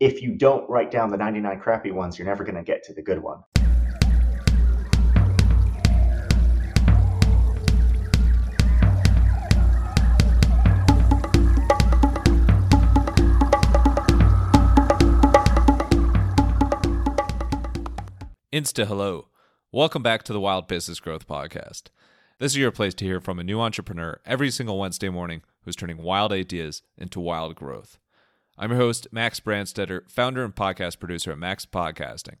if you don't write down the 99 crappy ones, you're never going to get to the good one. Insta hello. Welcome back to the Wild Business Growth Podcast. This is your place to hear from a new entrepreneur every single Wednesday morning who's turning wild ideas into wild growth. I'm your host, Max Brandstetter, founder and podcast producer at Max Podcasting.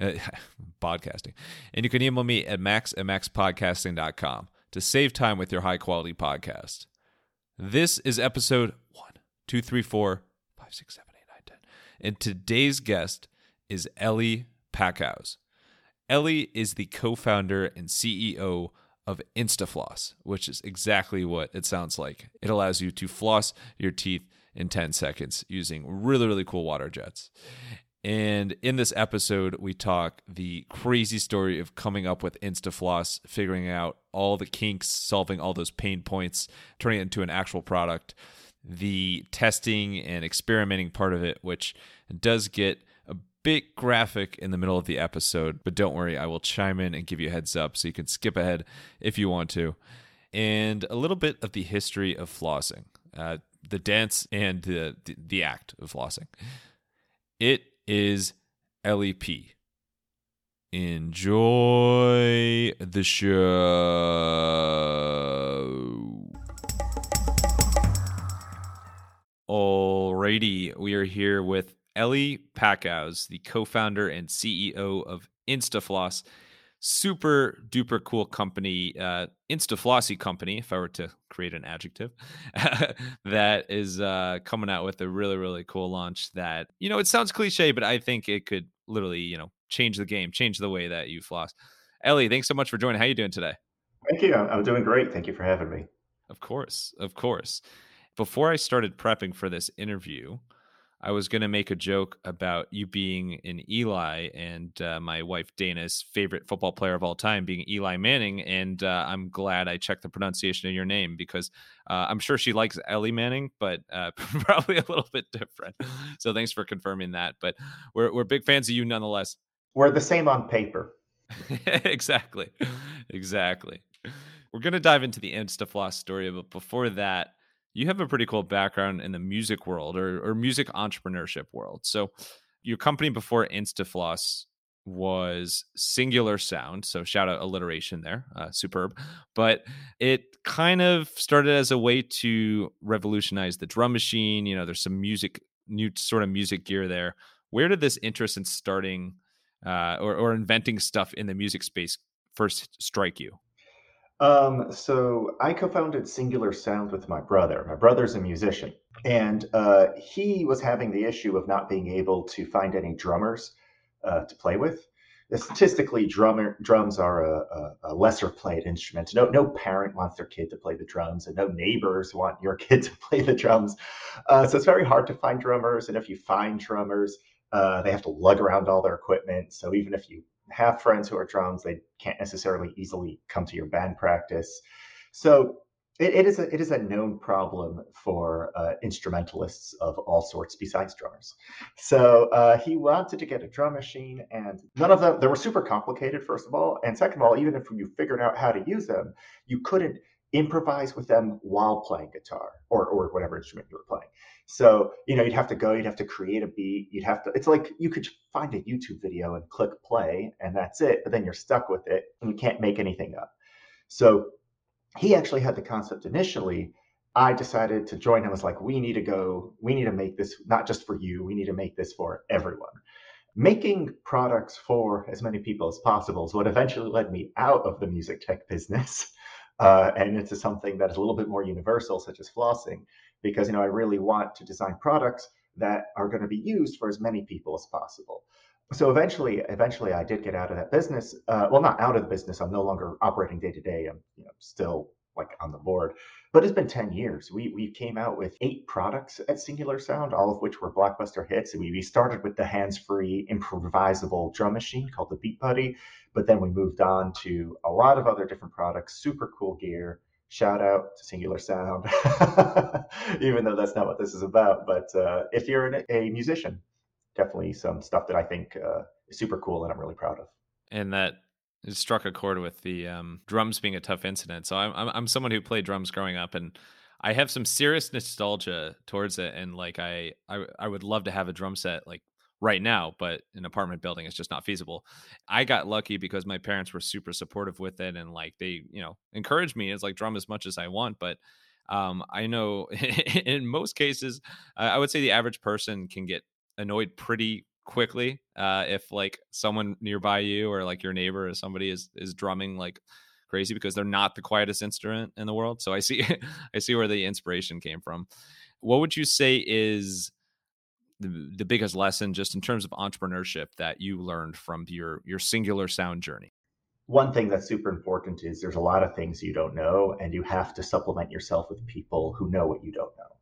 Uh, podcasting. And you can email me at max at maxpodcasting.com to save time with your high quality podcast. This is episode one, two, three, four, five, six, seven, eight, nine, ten. And today's guest is Eli Packouz. Eli is the co founder and CEO of InstaFloss, which is exactly what it sounds like. It allows you to floss your teeth in 10 seconds using really, really cool water jets. And in this episode, we talk the crazy story of coming up with InstaFloss, figuring out all the kinks, solving all those pain points, turning it into an actual product, the testing and experimenting part of it, which does get a bit graphic in the middle of the episode. But don't worry, I will chime in and give you a heads up so you can skip ahead if you want to. And a little bit of the history of flossing. Uh, the dance and the, the, act of flossing. It is LEP. Enjoy the show. Alrighty, we are here with Eli Packouz, the co-founder and CEO of InstaFloss super duper cool company, uh, Instaflossy company, if I were to create an adjective, that is uh, coming out with a really, really cool launch that, you know, it sounds cliche, but I think it could literally, you know, change the game, change the way that you floss. Eli, thanks so much for joining. How are you doing today? Thank you. I'm doing great. Thank you for having me. Of course. Of course. Before I started prepping for this interview, I was going to make a joke about you being an Eli and uh, my wife Dana's favorite football player of all time being Eli Manning. And uh, I'm glad I checked the pronunciation of your name because uh, I'm sure she likes Ellie Manning, but uh, probably a little bit different. So thanks for confirming that. But we're, we're big fans of you nonetheless. We're the same on paper. exactly. Exactly. We're going to dive into the InstaFloss story, but before that, you have a pretty cool background in the music world or, or music entrepreneurship world. So your company before InstaFloss was Singular Sound. So shout out alliteration there, uh, superb. But it kind of started as a way to revolutionize the drum machine. You know, there's some music, new sort of music gear there. Where did this interest in starting uh, or, or inventing stuff in the music space first strike you? Um, so I co-founded Singular Sound with my brother. My brother's a musician, and uh, he was having the issue of not being able to find any drummers uh, to play with. Statistically, drummer drums are a, a, a, lesser played instrument. No, no parent wants their kid to play the drums, and no neighbors want your kid to play the drums. Uh, so it's very hard to find drummers, and if you find drummers, uh, they have to lug around all their equipment. So even if you have friends who are drums, they can't necessarily easily come to your band practice. So it, it is a it is a known problem for uh, instrumentalists of all sorts besides drummers. So uh, he wanted to get a drum machine, and none of them they were super complicated. First of all, and second of all, even if you figured out how to use them, you couldn't improvise with them while playing guitar or or whatever instrument you were playing. So, you know, you'd have to go, you'd have to create a beat, you'd have to, it's like you could find a YouTube video and click play and that's it, but then you're stuck with it and you can't make anything up. So he actually had the concept initially. I decided to join him. I was like, we need to go, we need to make this not just for you, we need to make this for everyone. Making products for as many people as possible is what eventually led me out of the music tech business uh, and into something that is a little bit more universal, such as flossing because you know I really want to design products that are going to be used for as many people as possible. So eventually, eventually, I did get out of that business. Uh, well, not out of the business. I'm no longer operating day to day. I'm you know, still like on the board. But it's been 10 years. We we came out with eight products at Singular Sound, all of which were blockbuster hits. We, we started with the hands-free improvisable drum machine called the Beat Buddy, but then we moved on to a lot of other different products, super cool gear, shout out to Singular Sound, even though that's not what this is about. But uh, if you're an, a musician definitely some stuff that I think uh, is super cool and I'm really proud of. And that struck a chord with the um, drums being a tough incident. So I'm, I'm, I'm someone who played drums growing up, and I have some serious nostalgia towards it. And like I, I I would love to have a drum set like right now, but an apartment building is just not feasible. I got lucky because my parents were super supportive with it, and like they you know encouraged me. It's like drum as much as I want, but um, I know in most cases, I would say the average person can get annoyed pretty quickly uh, if like someone nearby you or like your neighbor or somebody is is drumming like crazy because they're not the quietest instrument in the world. So I see I see where the inspiration came from. What would you say is the, the biggest lesson just in terms of entrepreneurship that you learned from your your singular sound journey? One thing that's super important is there's a lot of things you don't know and you have to supplement yourself with people who know what you don't know.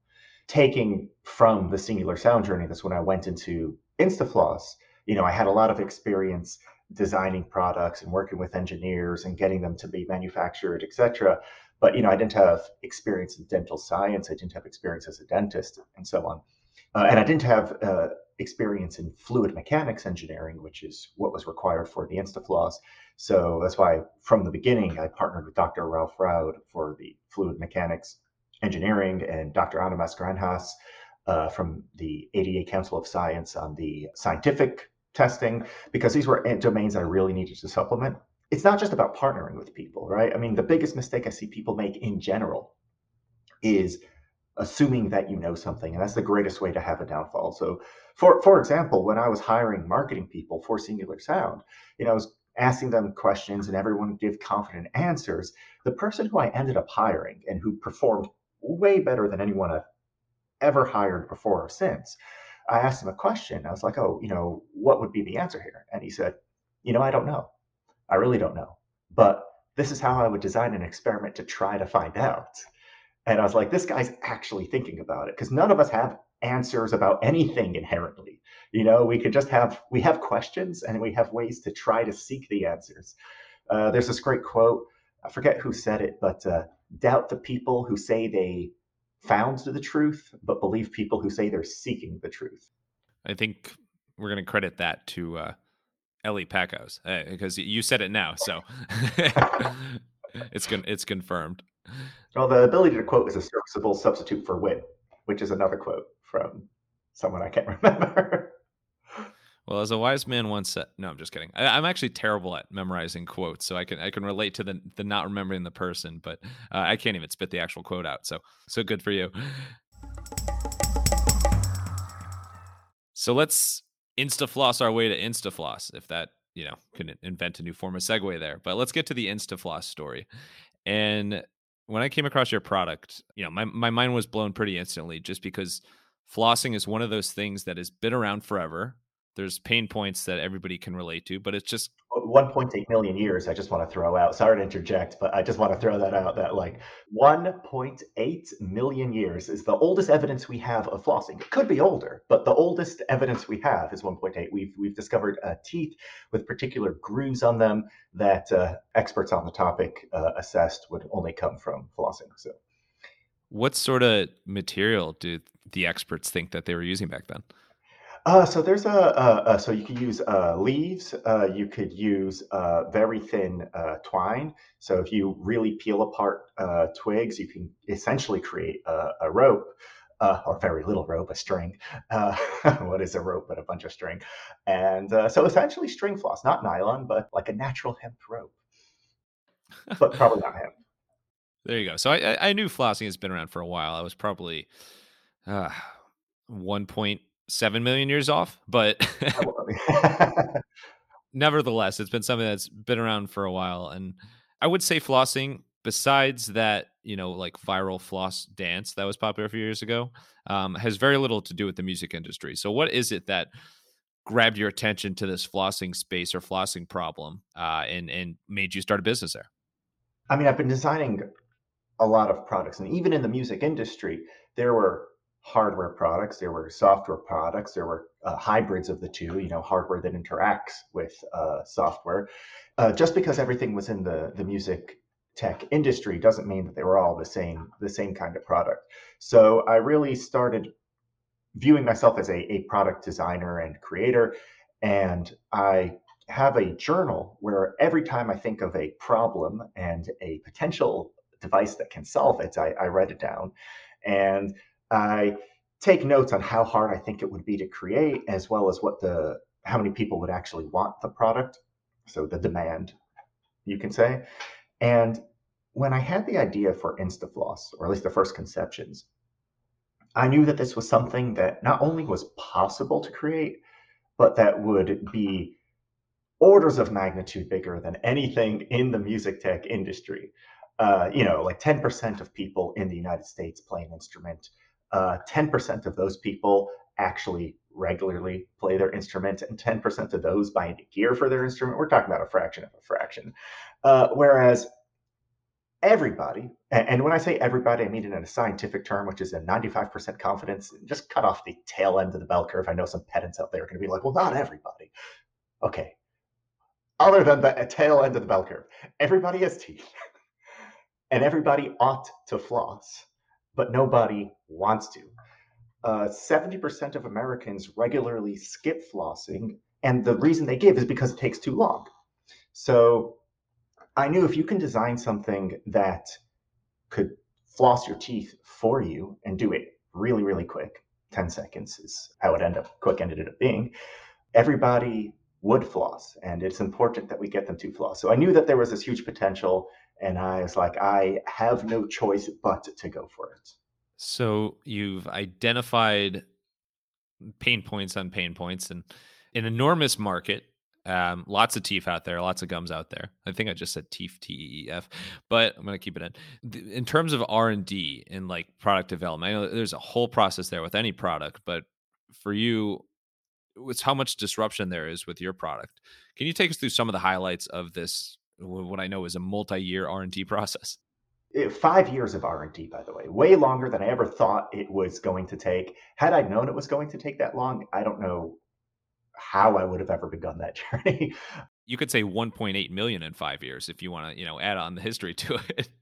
Taking from the singular sound journey, that's when I went into Instafloss, you know, I had a lot of experience designing products and working with engineers and getting them to be manufactured, et cetera. But, you know, I didn't have experience in dental science. I didn't have experience as a dentist and so on. Uh, and I didn't have uh, experience in fluid mechanics engineering, which is what was required for the Instafloss. So that's why from the beginning, I partnered with Dr. Ralph Raud for the fluid mechanics engineering and Dr. Mascarenhas uh, from the ADA Council of Science on the scientific testing, because these were domains I really needed to supplement. It's not just about partnering with people, right? I mean, the biggest mistake I see people make in general is assuming that you know something, and that's the greatest way to have a downfall. So, for for example, when I was hiring marketing people for Singular Sound, you know, I was asking them questions, and everyone give confident answers. The person who I ended up hiring and who performed way better than anyone I've ever hired before or since. I asked him a question. I was like, oh, you know, what would be the answer here? And he said, you know, I don't know. I really don't know. But this is how I would design an experiment to try to find out. And I was like, this guy's actually thinking about it because none of us have answers about anything inherently. You know, we could just have, we have questions and we have ways to try to seek the answers. Uh, there's this great quote. I forget who said it, but uh, doubt the people who say they found the truth, but believe people who say they're seeking the truth. I think we're going to credit that to uh, Eli uh, because you said it now, so it's con- it's confirmed. Well, the ability to quote is a serviceable substitute for wit, which is another quote from someone I can't remember. Well, as a wise man once said, no, I'm just kidding. I, am actually terrible at memorizing quotes, so I can I can relate to the the not remembering the person, but uh, I can't even spit the actual quote out. So so good for you. So let's instafloss our way to instafloss, if that you know can invent a new form of segue there. But let's get to the instafloss story. And when I came across your product, you know, my my mind was blown pretty instantly, just because flossing is one of those things that has been around forever there's pain points that everybody can relate to, but it's just 1.8 million years. I just want to throw out. Sorry to interject, but I just want to throw that out. That like 1.8 million years is the oldest evidence we have of flossing. It could be older, but the oldest evidence we have is 1.8. We've we've discovered uh, teeth with particular grooves on them that uh, experts on the topic uh, assessed would only come from flossing. So, what sort of material do the experts think that they were using back then? Uh, so there's a, a, a so you could use uh, leaves. Uh, you could use uh, very thin uh, twine. So if you really peel apart uh, twigs, you can essentially create a, a rope. or very little rope, a string. what is a rope but a bunch of string? And so essentially string floss, not nylon, but like a natural hemp rope. But probably not hemp. There you go. So I, I knew flossing has been around for a while. I was probably one point seven million years off, but nevertheless, it's been something that's been around for a while. And I would say flossing, besides that, you know, like viral floss dance that was popular a few years ago, um, has very little to do with the music industry. So, what is it that grabbed your attention to this flossing space or flossing problem, uh, and and made you start a business there? I mean, I've been designing a lot of products, and even in the music industry, there were hardware products, there were software products, there were uh, hybrids of the two, you know, hardware that interacts with uh, software. Uh, just because everything was in the, the music tech industry doesn't mean that they were all the same the same kind of product. So I really started viewing myself as a, a product designer and creator. And I have a journal where every time I think of a problem and a potential device that can solve it, I, I write it down. And I take notes on how hard I think it would be to create, as well as what the how many people would actually want the product. So the demand, you can say. And when I had the idea for InstaFloss, or at least the first conceptions, I knew that this was something that not only was possible to create, but that would be orders of magnitude bigger than anything in the music tech industry. Uh, you know, like 10% of people in the United States play an instrument. Uh, 10% of those people actually regularly play their instrument, and 10% of those buy gear for their instrument. We're talking about a fraction of a fraction. Uh, whereas everybody, and when I say everybody, I mean it in a scientific term, which is a 95% confidence. Just cut off the tail end of the bell curve. I know some pedants out there are going to be like, well, not everybody. Okay. Other than the tail end of the bell curve, everybody has teeth, and everybody ought to floss, but nobody wants to. Uh, 70% of Americans regularly skip flossing, and the reason they give is because it takes too long. So I knew if you can design something that could floss your teeth for you and do it really, really quick, 10 seconds is how it ended up quick ended up being, everybody would floss. And it's important that we get them to floss. So I knew that there was this huge potential. And I was like, I have no choice but to go for it. So you've identified pain points on pain points and an enormous market um, lots of teeth out there, lots of gums out there. I think I just said teeth, T E E F, but I'm gonna keep it in. In terms of R and D and like product development, I know there's a whole process there with any product, but for you, it's how much disruption there is with your product. Can you take us through some of the highlights of this? What I know is a multi-year R and D process. Five years of R and D, by the way, way longer than I ever thought it was going to take. Had I known it was going to take that long, I don't know how I would have ever begun that journey. You could say 1.8 million in five years if you want to, you know, add on the history to it.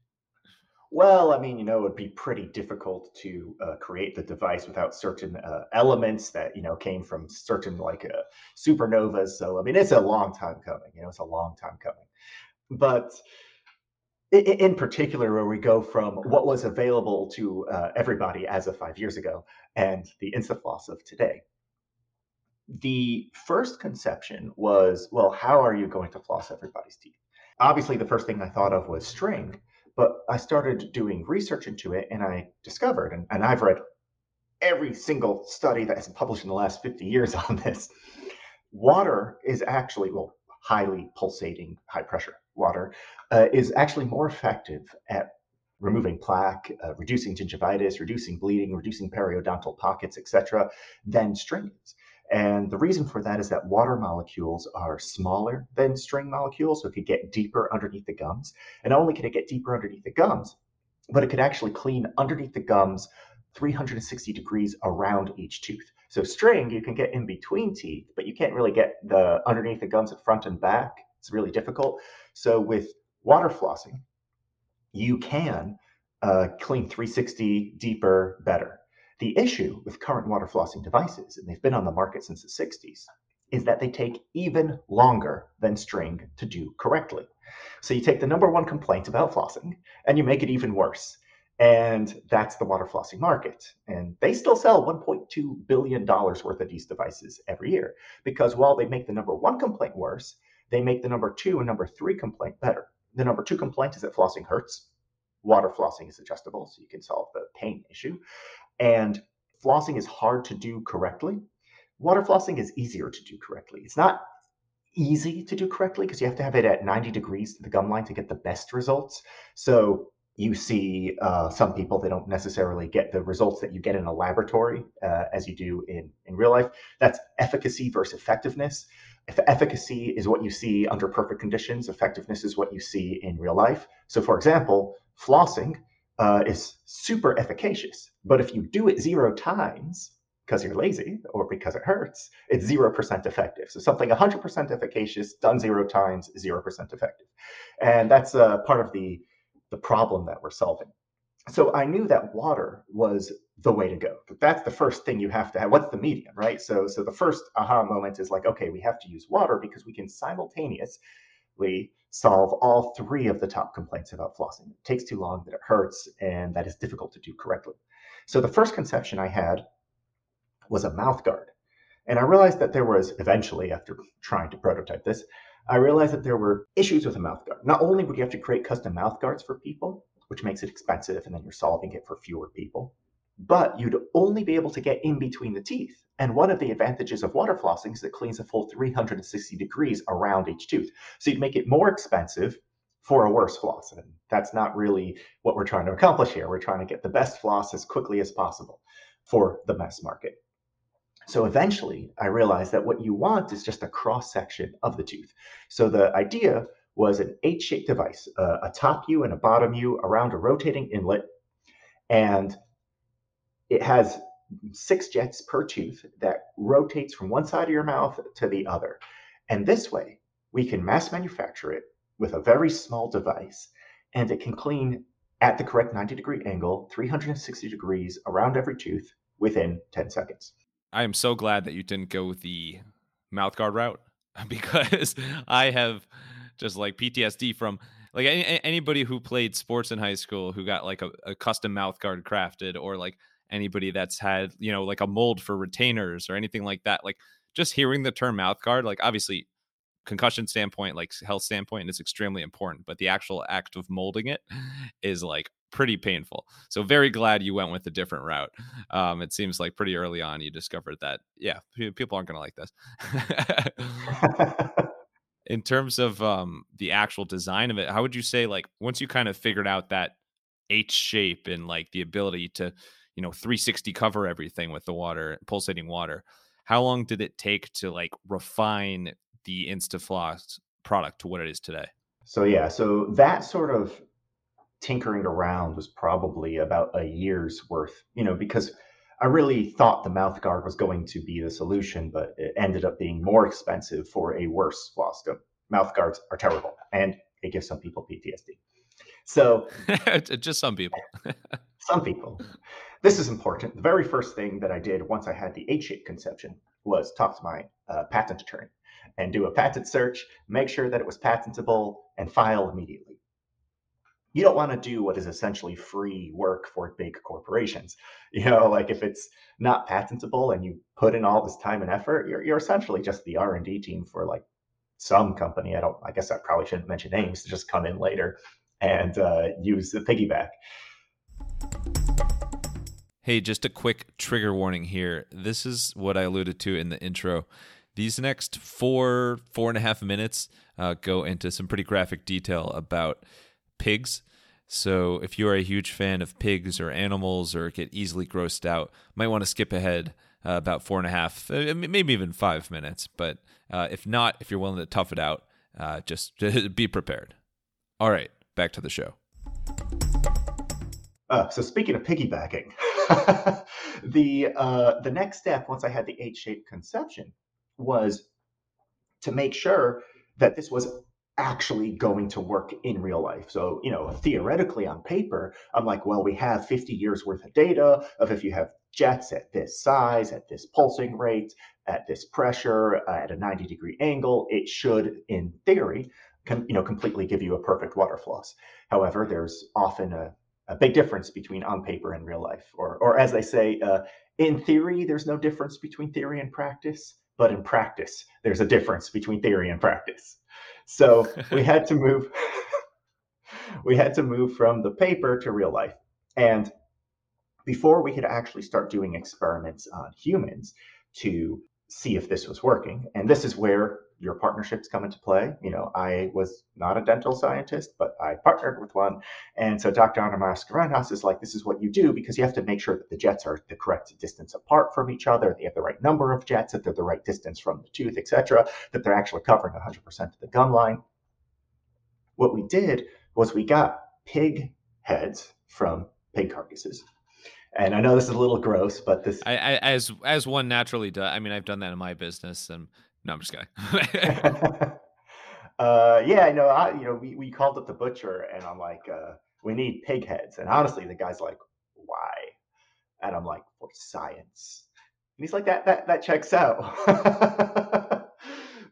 Well, I mean, you know, it would be pretty difficult to uh, create the device without certain uh, elements that, you know, came from certain like uh, supernovas. So, I mean, it's a long time coming. You know, it's a long time coming. But in particular, where we go from what was available to uh, everybody as of five years ago and the InstaFloss of today the first conception was, well, how are you going to floss everybody's teeth? Obviously, the first thing I thought of was string, but I started doing research into it and I discovered, and, and I've read every single study that has been published in the last 50 years on this. Water is actually, well, highly pulsating, high pressure water uh, is actually more effective at removing plaque, uh, reducing gingivitis, reducing bleeding, reducing periodontal pockets, etc., than string is. And the reason for that is that water molecules are smaller than string molecules, so it could get deeper underneath the gums. And not only can it get deeper underneath the gums, but it could actually clean underneath the gums 360 degrees around each tooth. So string, you can get in between teeth, but you can't really get the underneath the gums at front and back. It's really difficult. So with water flossing, you can uh, clean 360 deeper better. The issue with current water flossing devices, and they've been on the market since the 60s, is that they take even longer than string to do correctly. So you take the number one complaint about flossing and you make it even worse. And that's the water flossing market. And they still sell $1.2 billion worth of these devices every year because while they make the number one complaint worse, they make the number two and number three complaint better. The number two complaint is that flossing hurts. Water flossing is adjustable, so you can solve the pain issue. And flossing is hard to do correctly. Water flossing is easier to do correctly. It's not easy to do correctly because you have to have it at 90 degrees to the gum line to get the best results. So you see uh, some people they don't necessarily get the results that you get in a laboratory uh, as you do in, in real life that's efficacy versus effectiveness if efficacy is what you see under perfect conditions effectiveness is what you see in real life so for example flossing uh, is super efficacious. But if you do it zero times because you're lazy or because it hurts, it's 0% effective. So something 100% efficacious done zero times, 0% effective. And that's uh, part of the, the problem that we're solving. So I knew that water was the way to go. That's the first thing you have to have. What's the medium, right? So, so the first aha moment is like, okay, we have to use water because we can simultaneously solve all three of the top complaints about flossing. It takes too long, that it hurts, and that is difficult to do correctly. So the first conception I had was a mouth guard. And I realized that there was eventually, after trying to prototype this, I realized that there were issues with a mouth guard. Not only would you have to create custom mouth guards for people, which makes it expensive, and then you're solving it for fewer people. But you'd only be able to get in between the teeth. And one of the advantages of water flossing is it cleans a full 360 degrees around each tooth. So you'd make it more expensive for a worse floss. And that's not really what we're trying to accomplish here. We're trying to get the best floss as quickly as possible for the mass market. So eventually, I realized that what you want is just a cross section of the tooth. So the idea was an H shaped device, uh, a top U and a bottom U around a rotating inlet. And it has six jets per tooth that rotates from one side of your mouth to the other. And this way, we can mass manufacture it with a very small device, and it can clean at the correct 90 degree angle, 360 degrees around every tooth within 10 seconds. I am so glad that you didn't go the mouthguard route because I have just like PTSD from like any, anybody who played sports in high school who got like a, a custom mouth guard crafted or like anybody that's had you know like a mold for retainers or anything like that like just hearing the term mouth guard like obviously concussion standpoint like health standpoint it's extremely important but the actual act of molding it is like pretty painful. So very glad you went with a different route. Um it seems like pretty early on you discovered that yeah people aren't gonna like this in terms of um, the actual design of it, how would you say like once you kind of figured out that H shape and like the ability to, you know, 360 cover everything with the water, pulsating water, how long did it take to like refine the InstaFloss product to what it is today? So yeah, so that sort of tinkering around was probably about a year's worth, you know, because I really thought the mouth guard was going to be the solution, but it ended up being more expensive for a worse floss Mouth guards are terrible, and it gives some people PTSD. So, just some people. some people. This is important. The very first thing that I did once I had the H-shaped conception was talk to my uh, patent attorney and do a patent search, make sure that it was patentable, and file immediately you don't want to do what is essentially free work for big corporations. You know, like if it's not patentable and you put in all this time and effort, you're, you're essentially just the R and D team for like some company. I don't. I guess I probably shouldn't mention names to just come in later and uh, use the piggyback. Hey, just a quick trigger warning here. This is what I alluded to in the intro. These next four, four and a half minutes uh, go into some pretty graphic detail about pigs. So if you are a huge fan of pigs or animals or get easily grossed out, might want to skip ahead uh, about four and a half, uh, maybe even five minutes. But uh, if not, if you're willing to tough it out, uh, just be prepared. All right, back to the show. Uh, so speaking of piggybacking, the the next step once I had the H-shaped conception was to make sure that this was actually going to work in real life. So, you know, theoretically on paper, I'm like, well, we have 50 years worth of data of if you have jets at this size, at this pulsing rate, at this pressure, at a 90 degree angle, it should, in theory, com- you know, completely give you a perfect water floss. However, there's often a, a big difference between on paper and real life, or, or as they say, uh, in theory, there's no difference between theory and practice, but in practice, there's a difference between theory and practice. So we had to move. we had to move from the paper to real life, and before we could actually start doing experiments on humans to see if this was working, and this is where your partnerships come into play. You know, I was not a dental scientist, but I partnered with one. And so Dr. Anna Mascarenhas is like, this is what you do because you have to make sure that the jets are the correct distance apart from each other, they have the right number of jets, that they're the right distance from the tooth, etc., that they're actually covering 100% of the gum line. What we did was we got pig heads from pig carcasses. And I know this is a little gross, but this I, I, as as one naturally does. I mean, I've done that in my business, and no, I'm just kidding. uh, yeah, I know. I, you know, we, we called up the butcher, and I'm like, uh, we need pig heads. And honestly, the guy's like, why? And I'm like, for science. And he's like, that that that checks out.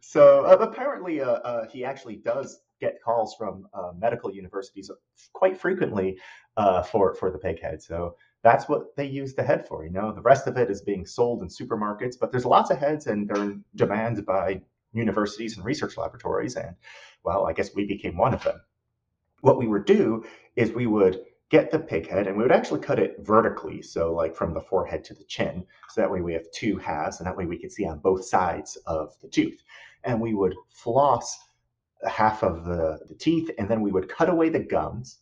so uh, apparently, uh, uh, he actually does get calls from uh, medical universities quite frequently uh, for for the pig head. So that's what they use the head for. You know, the rest of it is being sold in supermarkets, but there's lots of heads, and they're in demand by universities and research laboratories. And well, I guess we became one of them. What we would do is we would get the pig head and we would actually cut it vertically. So, like from the forehead to the chin. So that way we have two halves and that way we can see on both sides of the tooth. And we would floss half of the, the teeth and then we would cut away the gums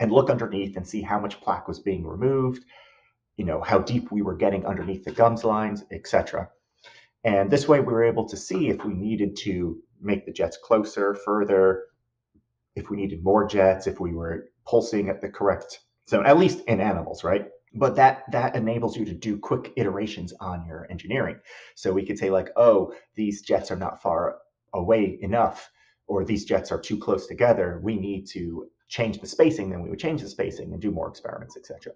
and look underneath and see how much plaque was being removed, you know, how deep we were getting underneath the gums lines, etc. And this way we were able to see if we needed to make the jets closer, further, if we needed more jets, if we were pulsing at the correct zone, at least in animals, right? But that that enables you to do quick iterations on your engineering. So we could say like, oh, these jets are not far away enough, or these jets are too close together. We need to change the spacing. Then we would change the spacing and do more experiments, etc.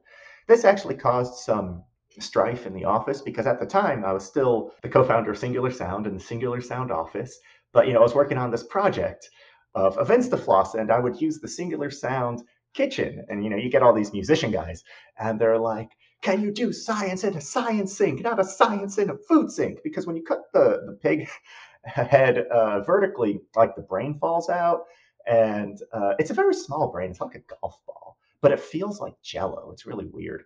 This actually caused some strife in the office because at the time I was still the co-founder of Singular Sound and the Singular Sound office. But you know, I was working on this project of, of Instafloss, and I would use the Singular Sound kitchen. And you know, you get all these musician guys, and they're like, "Can you do science in a science sink, not a science in a food sink?" Because when you cut the the pig head uh, vertically, like the brain falls out, and uh, it's a very small brain. It's like a golf ball, but it feels like Jello. It's really weird.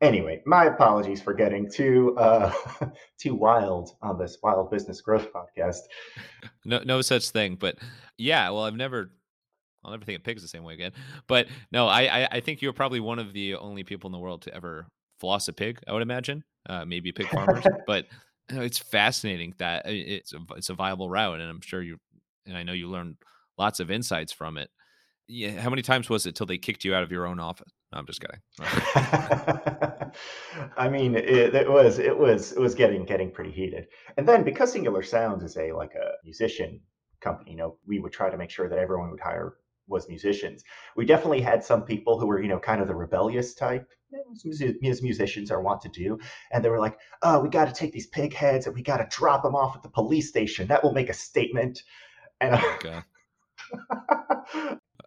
Anyway, my apologies for getting too uh, too wild on this wild business growth podcast. No, no such thing. But yeah, well, I've never I'll never think of pigs the same way again. But no, I, I, I think you're probably one of the only people in the world to ever floss a pig. I would imagine, uh, maybe pig farmers. but you know, it's fascinating that uh, it's a, it's a viable route, and I'm sure you and I know you learned lots of insights from it. Yeah, how many times was it till they kicked you out of your own office? No, I'm just kidding. I mean, it, it, was it was it was getting getting pretty heated, and then because Singular Sounds is a like a musician company, you know, we would try to make sure that everyone would hire was musicians. We definitely had some people who were, you know, kind of the rebellious type, as musicians are wont to do. And they were like, oh, we got to take these pig heads and we got to drop them off at the police station. That will make a statement. And oh okay.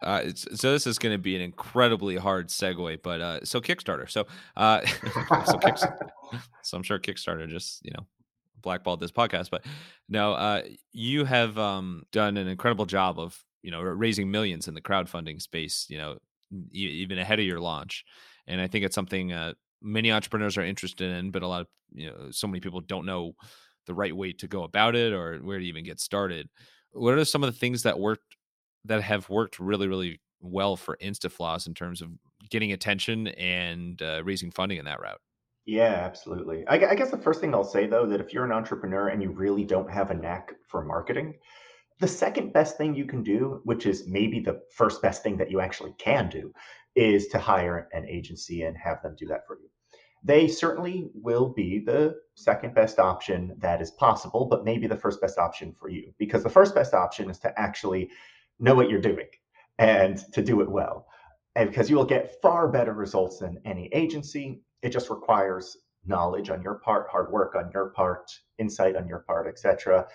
Uh, so this is going to be an incredibly hard segue, but uh, so Kickstarter. So, uh, so, Kickstarter, so I'm sure Kickstarter just you know blackballed this podcast, but no, uh, you have um, done an incredible job of you know raising millions in the crowdfunding space you know even ahead of your launch and i think it's something uh, many entrepreneurs are interested in but a lot of you know so many people don't know the right way to go about it or where to even get started what are some of the things that worked that have worked really really well for instafloss in terms of getting attention and uh, raising funding in that route yeah, absolutely. I, I, guess the first thing I'll say though that if you're an entrepreneur and you really don't have a knack for marketing, the second best thing you can do, which is maybe the first best thing that you actually can do, is to hire an agency and have them do that for you. They certainly will be the second best option that is possible, but maybe the first best option for you, because the first best option is to actually know what you're doing and to do it well. And because you will get far better results than any agency. It just requires knowledge on your part, hard work on your part, insight on your part, etc.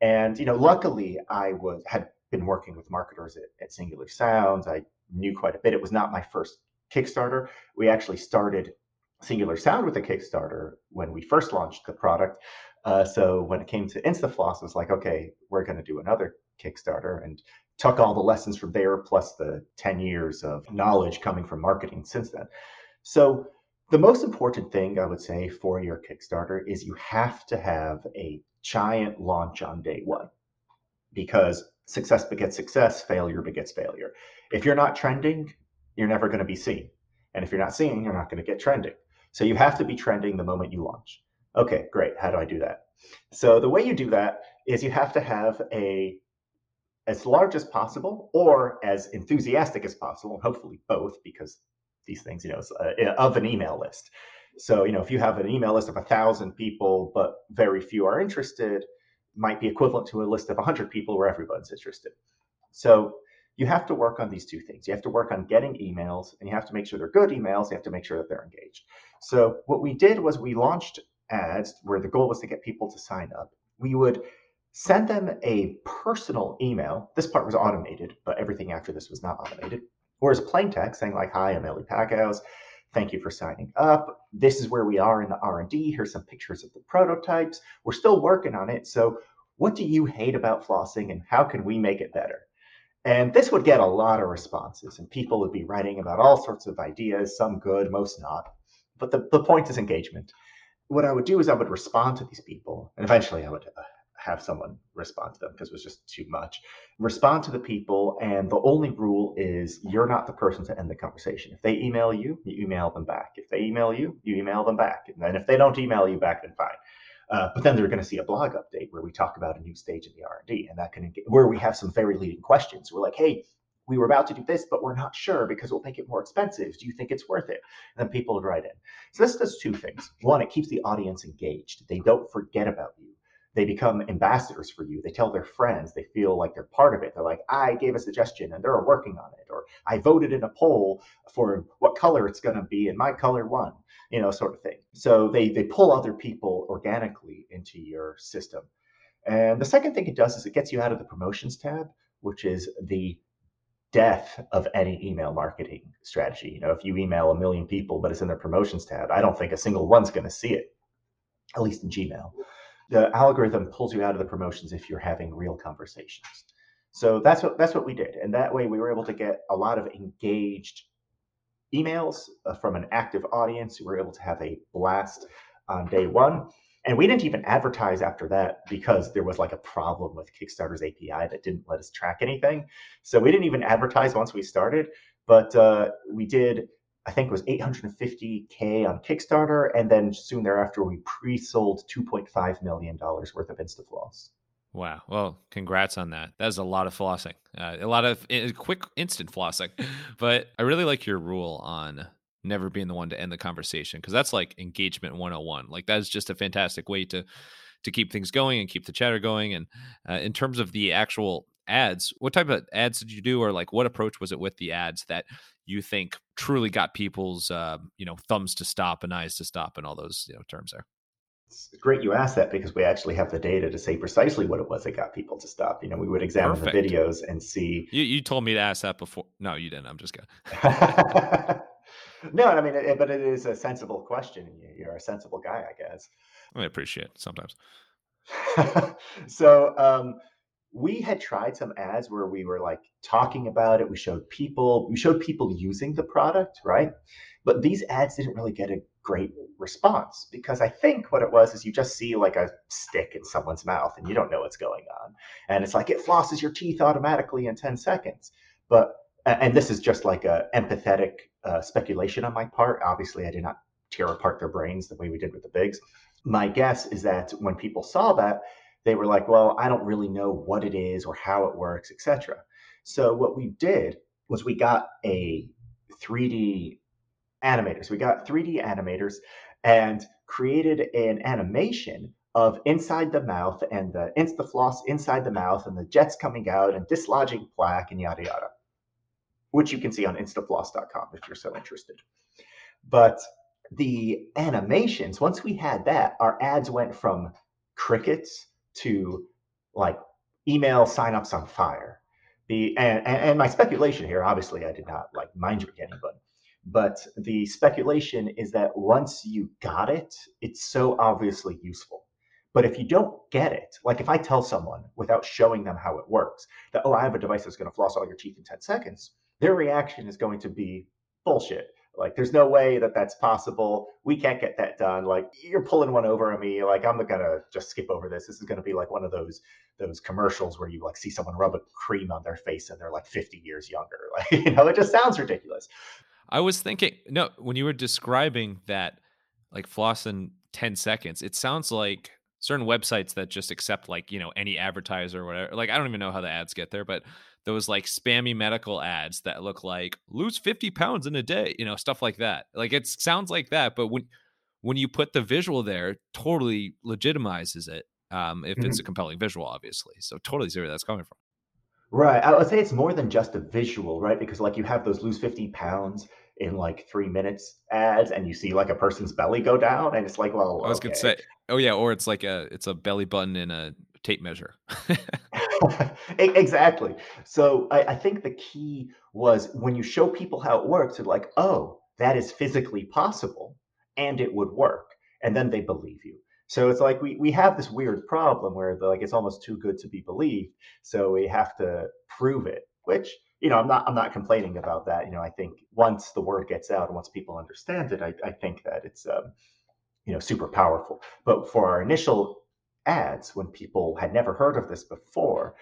And you know, luckily, I was had been working with marketers at, at Singular Sounds. I knew quite a bit. It was not my first Kickstarter. We actually started Singular Sound with a Kickstarter when we first launched the product. Uh, so when it came to InstaFloss, it was like, okay, we're going to do another Kickstarter and took all the lessons from there, plus the 10 years of knowledge coming from marketing since then. So the most important thing I would say for your Kickstarter is you have to have a giant launch on day one because success begets success, failure begets failure. If you're not trending, you're never going to be seen. And if you're not seen, you're not going to get trending. So you have to be trending the moment you launch. Okay, great. How do I do that? So the way you do that is you have to have a as large as possible or as enthusiastic as possible, and hopefully both, because these things, you know, uh, of an email list. So, you know, if you have an email list of a thousand people, but very few are interested, might be equivalent to a list of 100 people where everyone's interested. So you have to work on these two things. You have to work on getting emails and you have to make sure they're good emails. You have to make sure that they're engaged. So, what we did was we launched ads where the goal was to get people to sign up. We would send them a personal email. This part was automated, but everything after this was not automated. Or as plain text saying like, "Hi, I'm Eli Packouz. Thank you for signing up. This is where we are in the R&D. Here's some pictures of the prototypes. We're still working on it. So, what do you hate about flossing and how can we make it better?" And this would get a lot of responses, and people would be writing about all sorts of ideas, some good, most not. But the, the point is engagement. What I would do is I would respond to these people, and eventually I would uh, have someone respond to them because it was just too much. Respond to the people, and the only rule is you're not the person to end the conversation. If they email you, you email them back. If they email you, you email them back. And then if they don't email you back, then fine. Uh, but then they're going to see a blog update where we talk about a new stage in the R&D, and that can where we have some very leading questions. We're like, hey, we were about to do this, but we're not sure because it'll make it more expensive. Do you think it's worth it? And then people would write in. So this does two things. One, it keeps the audience engaged. They don't forget about you. They become ambassadors for you. They tell their friends. They feel like they're part of it. They're like, I gave a suggestion and they're working on it. Or I voted in a poll for what color it's going to be and my color won you know, sort of thing. So they they pull other people organically into your system. And the second thing it does is it gets you out of the promotions tab, which is the death of any email marketing strategy. You know, if you email a million people, but it's in their promotions tab, I don't think a single one's going to see it, at least in Gmail. The algorithm pulls you out of the promotions if you're having real conversations. So that's what that's what we did, and that way we were able to get a lot of engaged emails uh, from an active audience. We were able to have a blast on day one. And we didn't even advertise after that because there was like a problem with Kickstarter's API that didn't let us track anything. So we didn't even advertise once we started, but uh, we did, I think it was 850K on Kickstarter. And then soon thereafter, we pre sold $2.5 million worth of InstaFloss. Wow. Well, congrats on that. That's a lot of flossing, uh, a lot of uh, quick, instant flossing. But I really like your rule on never being the one to end the conversation because that's like engagement 101. Like that is just a fantastic way to to keep things going and keep the chatter going. And uh, in terms of the actual ads, what type of ads did you do, or like what approach was it with the ads that you think truly got people's uh, you know thumbs to stop and eyes to stop and all those you know terms there? it's great you asked that because we actually have the data to say precisely what it was that got people to stop. You know, we would examine Perfect. the videos and see. You, you told me to ask that before. No, you didn't. I'm just kidding. no, I mean, it, but it is a sensible question. You're a sensible guy, I guess. I appreciate it sometimes. so um, we had tried some ads where we were like talking about it. We showed people, we showed people using the product, right? But these ads didn't really get a great response because I think what it was is you just see like a stick in someone's mouth and you don't know what's going on. And it's like it flosses your teeth automatically in 10 seconds. But, and this is just like a empathetic uh, speculation on my part. Obviously, I did not tear apart their brains the way we did with the bigs. My guess is that when people saw that, they were like, well, I don't really know what it is or how it works, etc. So what we did was we got a 3D animators. We got 3D animators and created an animation of inside the mouth and the InstaFloss inside the mouth and the jets coming out and dislodging plaque and yada yada, which you can see on instafloss.com if you're so interested. But the animations, once we had that, our ads went from crickets to like email signups on fire. The and, and my speculation here, obviously, I did not like mind read anybody, but the speculation is that once you got it, it's so obviously useful. But if you don't get it, like if I tell someone without showing them how it works that, oh, I have a device that's going to floss all your teeth in 10 seconds, their reaction is going to be bullshit. Like, there's no way that that's possible. We can't get that done. Like, you're pulling one over on me. Like, I'm gonna just skip over this. This is gonna be like one of those those commercials where you like see someone rub a cream on their face and they're like 50 years younger. Like, you know, it just sounds ridiculous. I was thinking, no, when you were describing that, like floss in 10 seconds, it sounds like certain websites that just accept like, you know, any advertiser or whatever. Like, I don't even know how the ads get there, but those like spammy medical ads that look like lose 50 pounds in a day, you know, stuff like that. Like it sounds like that, but when when you put the visual there, totally legitimizes it. Um, if mm-hmm. it's a compelling visual, obviously. So totally see where that's coming from. Right. I would say it's more than just a visual, right? Because like you have those lose 50 pounds in like three minutes ads and you see like a person's belly go down and it's like, well, I was okay. gonna say, oh yeah, or it's like a it's a belly button in a tape measure. Exactly. So I, I think the key was when you show people how it works, they're like, oh, that is physically possible and it would work. And then they believe you. So it's like we, we have this weird problem where like it's almost too good to be believed. So we have to prove it, which you know I'm not I'm not complaining about that. You know I think once the word gets out and once people understand it, I, I think that it's um, you know super powerful. But for our initial ads, when people had never heard of this before,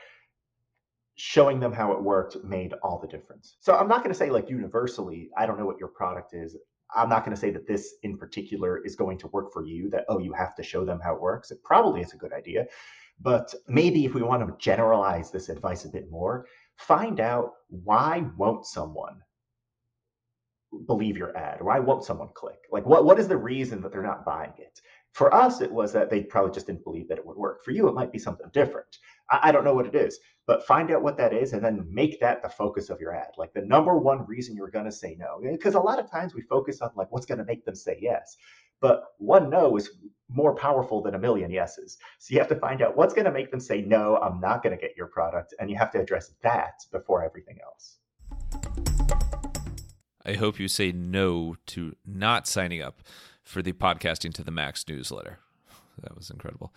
showing them how it worked made all the difference. So I'm not going to say like universally, I don't know what your product is. I'm not going to say that this in particular is going to work for you, that, oh, you have to show them how it works. It probably is a good idea. But maybe if we want to generalize this advice a bit more, find out why won't someone believe your ad? Why won't someone click? Like what, what is the reason that they're not buying it? For us, it was that they probably just didn't believe that it would work. For you, it might be something different. I, I don't know what it is, but find out what that is and then make that the focus of your ad. Like the number one reason you're going to say no. Eh, because a lot of times we focus on like what's going to make them say yes. But one no is more powerful than a million yeses. So you have to find out what's going to make them say no, I'm not going to get your product. And you have to address that before everything else. I hope you say no to not signing up for the Podcasting to the Max newsletter. That was incredible.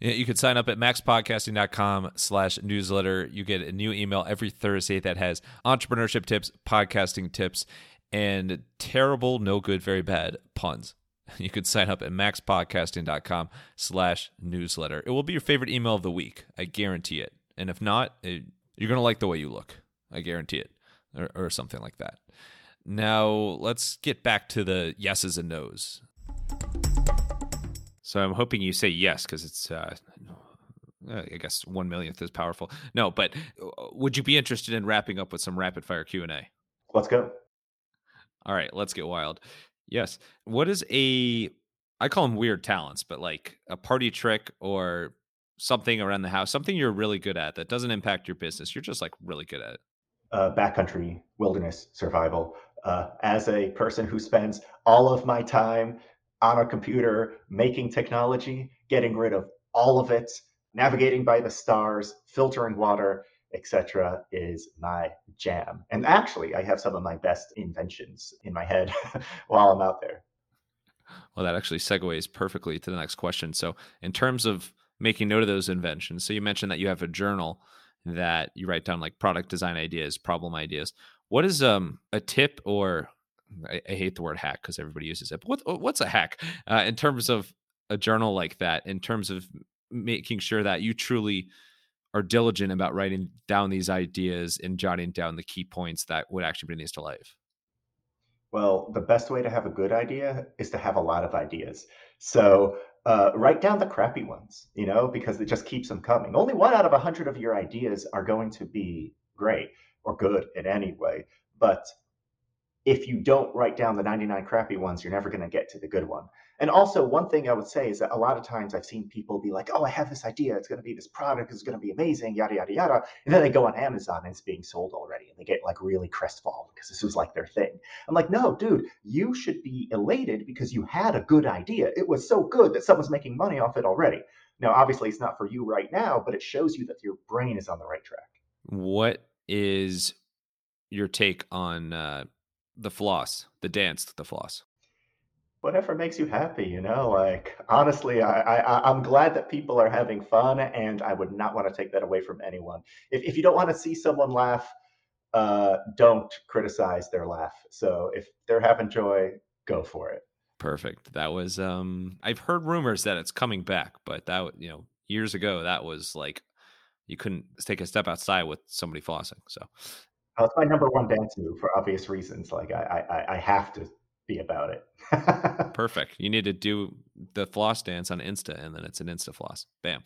You can sign up at maxpodcasting.com slash newsletter. You get a new email every Thursday that has entrepreneurship tips, podcasting tips, and terrible, no good, very bad puns. You can sign up at maxpodcasting.com slash newsletter. It will be your favorite email of the week. I guarantee it. And if not, it, you're going to like the way you look. I guarantee it. Or, or something like that. Now, let's get back to the yeses and nos. So I'm hoping you say yes because it's, uh, I guess one millionth is powerful. No, but uh, would you be interested in wrapping up with some rapid fire Q and A? Let's go. All right, let's get wild. Yes. What is a? I call them weird talents, but like a party trick or something around the house, something you're really good at that doesn't impact your business. You're just like really good at it. Uh, backcountry wilderness survival. Uh, as a person who spends all of my time on a computer making technology, getting rid of all of it, navigating by the stars, filtering water, etc., is my jam. And actually, I have some of my best inventions in my head while I'm out there. Well, that actually segues perfectly to the next question. So, in terms of making note of those inventions, so you mentioned that you have a journal that you write down like product design ideas, problem ideas. What is um a tip or I, I hate the word hack because everybody uses it. But what what's a hack uh, in terms of a journal like that? In terms of making sure that you truly are diligent about writing down these ideas and jotting down the key points that would actually bring these to life? Well, the best way to have a good idea is to have a lot of ideas. So uh, write down the crappy ones, you know, because it just keeps them coming. Only one out of a hundred of your ideas are going to be great or good in any way. But if you don't write down the 99 crappy ones, you're never going to get to the good one. And also, one thing I would say is that a lot of times I've seen people be like, oh, I have this idea. It's going to be this product. It's going to be amazing, yada, yada, yada. And then they go on Amazon and it's being sold already. And they get like really crestfallen because this was like their thing. I'm like, no, dude, you should be elated because you had a good idea. It was so good that someone's making money off it already. Now, obviously, it's not for you right now, but it shows you that your brain is on the right track. What is your take on uh, the floss, the dance, the floss? whatever makes you happy you know like honestly I, I i'm glad that people are having fun and i would not want to take that away from anyone. If, if you don't want to see someone laugh uh don't criticize their laugh. So if they're having joy go for it. Perfect. That was um i've heard rumors that it's coming back but that you know years ago that was like you couldn't take a step outside with somebody flossing so oh, it's my number one dance move for obvious reasons like i i, I have to be about it. Perfect. You need to do the floss dance on Insta, and then it's an Insta floss. Bam.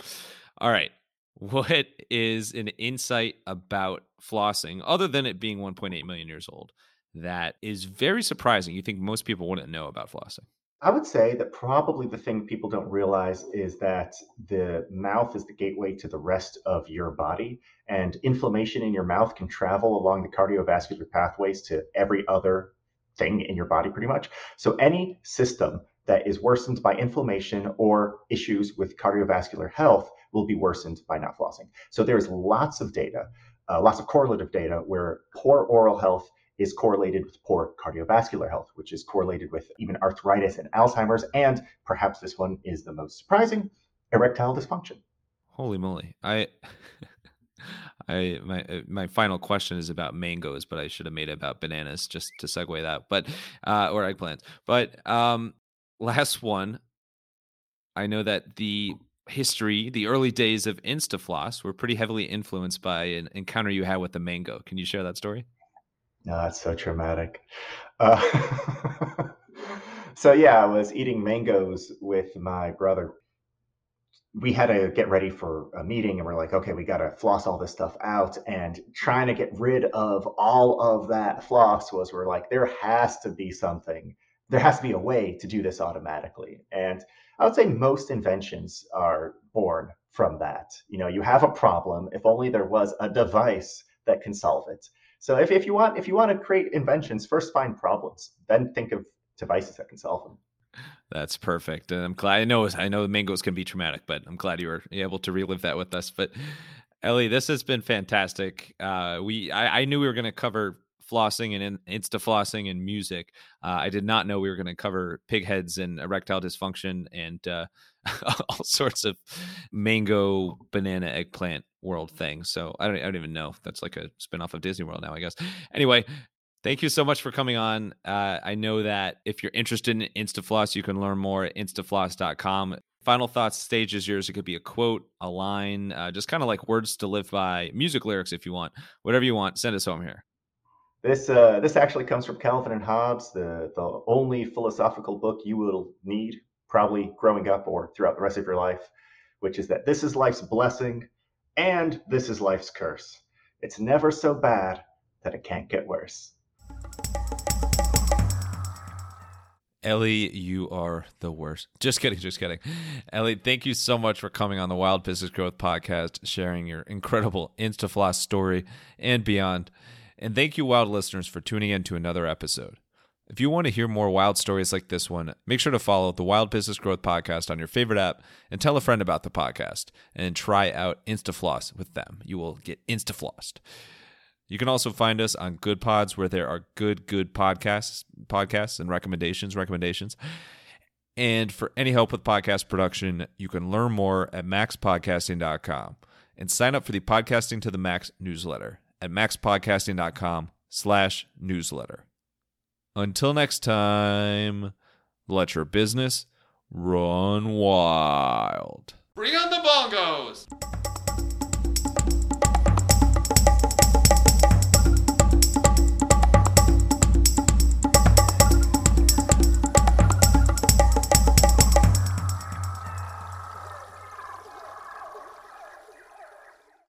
All right. What is an insight about flossing, other than it being 1.8 million years old, that is very surprising? You think most people wouldn't know about flossing? I would say that probably the thing people don't realize is that the mouth is the gateway to the rest of your body, and inflammation in your mouth can travel along the cardiovascular pathways to every other thing in your body, pretty much. So, any system that is worsened by inflammation or issues with cardiovascular health will be worsened by not flossing. So, there's lots of data, uh, lots of correlative data where poor oral health is correlated with poor cardiovascular health, which is correlated with even arthritis and Alzheimer's. And perhaps this one is the most surprising erectile dysfunction. Holy moly. I. I my uh, my final question is about mangoes, but I should have made it about bananas just to segue that. But uh, or eggplants. But um, last one. I know that the history, the early days of Instafloss were pretty heavily influenced by an encounter you had with the mango. Can you share that story? No, that's so traumatic. Uh, so yeah, I was eating mangoes with my brother. We had to get ready for a meeting, and we're like, okay, we got to floss all this stuff out. And trying to get rid of all of that floss was, we're like, there has to be something. There has to be a way to do this automatically. And I would say most inventions are born from that. You know, you have a problem. If only there was a device that can solve it. So if, if you want if you want to create inventions, first find problems, then think of devices that can solve them. That's perfect, and I'm glad. I know I know the mangoes can be traumatic, but I'm glad you were able to relive that with us. But Eli, this has been fantastic. Uh, we I, I knew we were going to cover flossing and insta flossing and music. Uh, I did not know we were going to cover pig heads and erectile dysfunction and uh, all sorts of mango, banana, eggplant world things. So I don't, I don't even know. That's like a spinoff of Disney World now, I guess. Anyway, thank you so much for coming on. Uh, I know that if you're interested in InstaFloss, you can learn more at instafloss.com. Final thoughts, stage is yours. It could be a quote, a line, uh, just kind of like words to live by, music lyrics if you want, whatever you want. Send us home here. This uh, this actually comes from Calvin and Hobbes, the the only philosophical book you will need probably growing up or throughout the rest of your life, which is that this is life's blessing and this is life's curse. It's never so bad that it can't get worse. Eli, you are the worst. Just kidding, just kidding. Eli, thank you so much for coming on the Wild Business Growth Podcast, sharing your incredible InstaFloss story and beyond. And thank you, Wild listeners, for tuning in to another episode. If you want to hear more wild stories like this one, make sure to follow the Wild Business Growth Podcast on your favorite app and tell a friend about the podcast and try out InstaFloss with them. You will get InstaFlossed. You can also find us on Goodpods where there are good, good podcasts, podcasts and recommendations, recommendations. And for any help with podcast production, you can learn more at maxpodcasting.com and sign up for the Podcasting to the Max newsletter at maxpodcasting.com slash newsletter. Until next time, let your business run wild. Bring on the bongos!